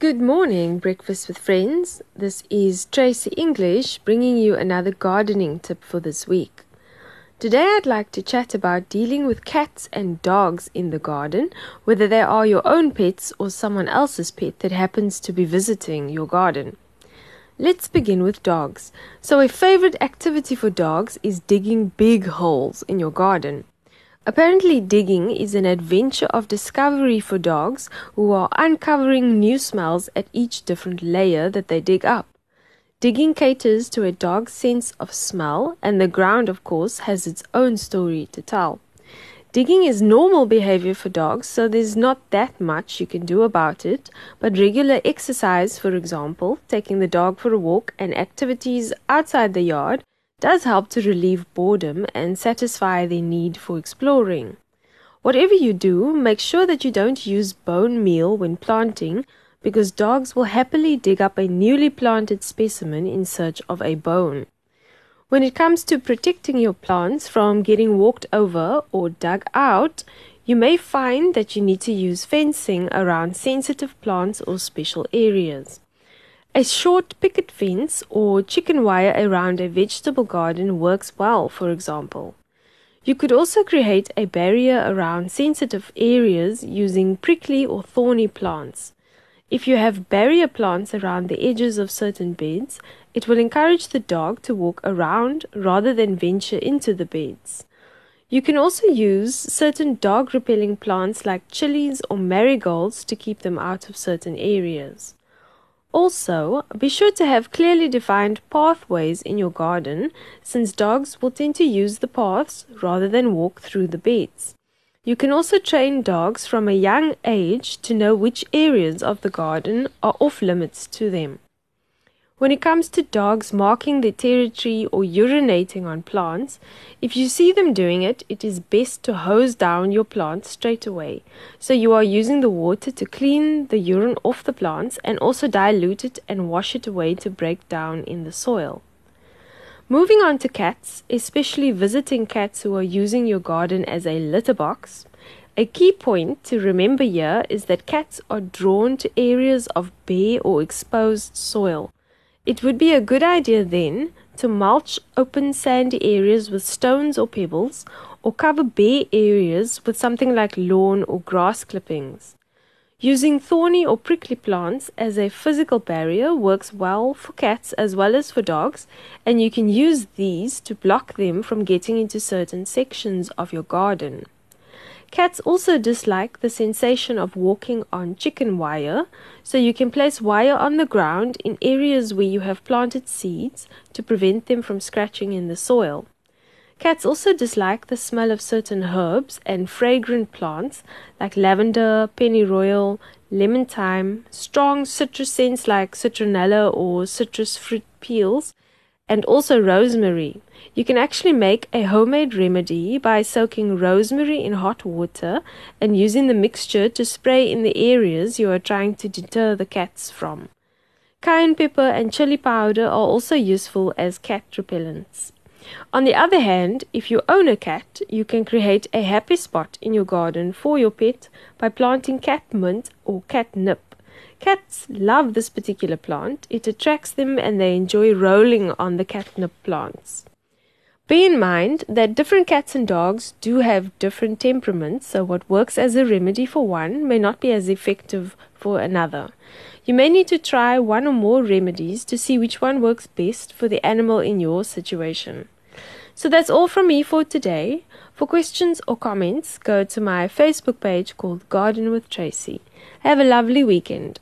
Good morning, Breakfast with Friends. This is Tracy English bringing you another gardening tip for this week. Today, I'd like to chat about dealing with cats and dogs in the garden, whether they are your own pets or someone else's pet that happens to be visiting your garden. Let's begin with dogs. So, a favorite activity for dogs is digging big holes in your garden. Apparently, digging is an adventure of discovery for dogs who are uncovering new smells at each different layer that they dig up. Digging caters to a dog's sense of smell, and the ground, of course, has its own story to tell. Digging is normal behavior for dogs, so there's not that much you can do about it, but regular exercise, for example, taking the dog for a walk, and activities outside the yard does help to relieve boredom and satisfy their need for exploring. Whatever you do, make sure that you don't use bone meal when planting because dogs will happily dig up a newly planted specimen in search of a bone. When it comes to protecting your plants from getting walked over or dug out, you may find that you need to use fencing around sensitive plants or special areas. A short picket fence or chicken wire around a vegetable garden works well, for example. You could also create a barrier around sensitive areas using prickly or thorny plants. If you have barrier plants around the edges of certain beds, it will encourage the dog to walk around rather than venture into the beds. You can also use certain dog repelling plants like chilies or marigolds to keep them out of certain areas. Also, be sure to have clearly defined pathways in your garden since dogs will tend to use the paths rather than walk through the beds. You can also train dogs from a young age to know which areas of the garden are off limits to them. When it comes to dogs marking their territory or urinating on plants, if you see them doing it, it is best to hose down your plants straight away. So you are using the water to clean the urine off the plants and also dilute it and wash it away to break down in the soil. Moving on to cats, especially visiting cats who are using your garden as a litter box. A key point to remember here is that cats are drawn to areas of bare or exposed soil. It would be a good idea then to mulch open sandy areas with stones or pebbles, or cover bare areas with something like lawn or grass clippings. Using thorny or prickly plants as a physical barrier works well for cats as well as for dogs, and you can use these to block them from getting into certain sections of your garden. Cats also dislike the sensation of walking on chicken wire, so you can place wire on the ground in areas where you have planted seeds to prevent them from scratching in the soil. Cats also dislike the smell of certain herbs and fragrant plants like lavender, pennyroyal, lemon thyme, strong citrus scents like citronella or citrus fruit peels, and also rosemary. You can actually make a homemade remedy by soaking rosemary in hot water and using the mixture to spray in the areas you are trying to deter the cats from. Cayenne pepper and chili powder are also useful as cat repellents. On the other hand, if you own a cat, you can create a happy spot in your garden for your pet by planting catmint or catnip. Cats love this particular plant. It attracts them and they enjoy rolling on the catnip plants. Bear in mind that different cats and dogs do have different temperaments, so what works as a remedy for one may not be as effective for another. You may need to try one or more remedies to see which one works best for the animal in your situation. So that's all from me for today. For questions or comments, go to my Facebook page called Garden with Tracy. Have a lovely weekend.